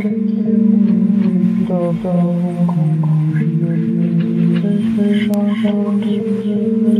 天，路，一道道；空空，人，飞飞，上上，升升。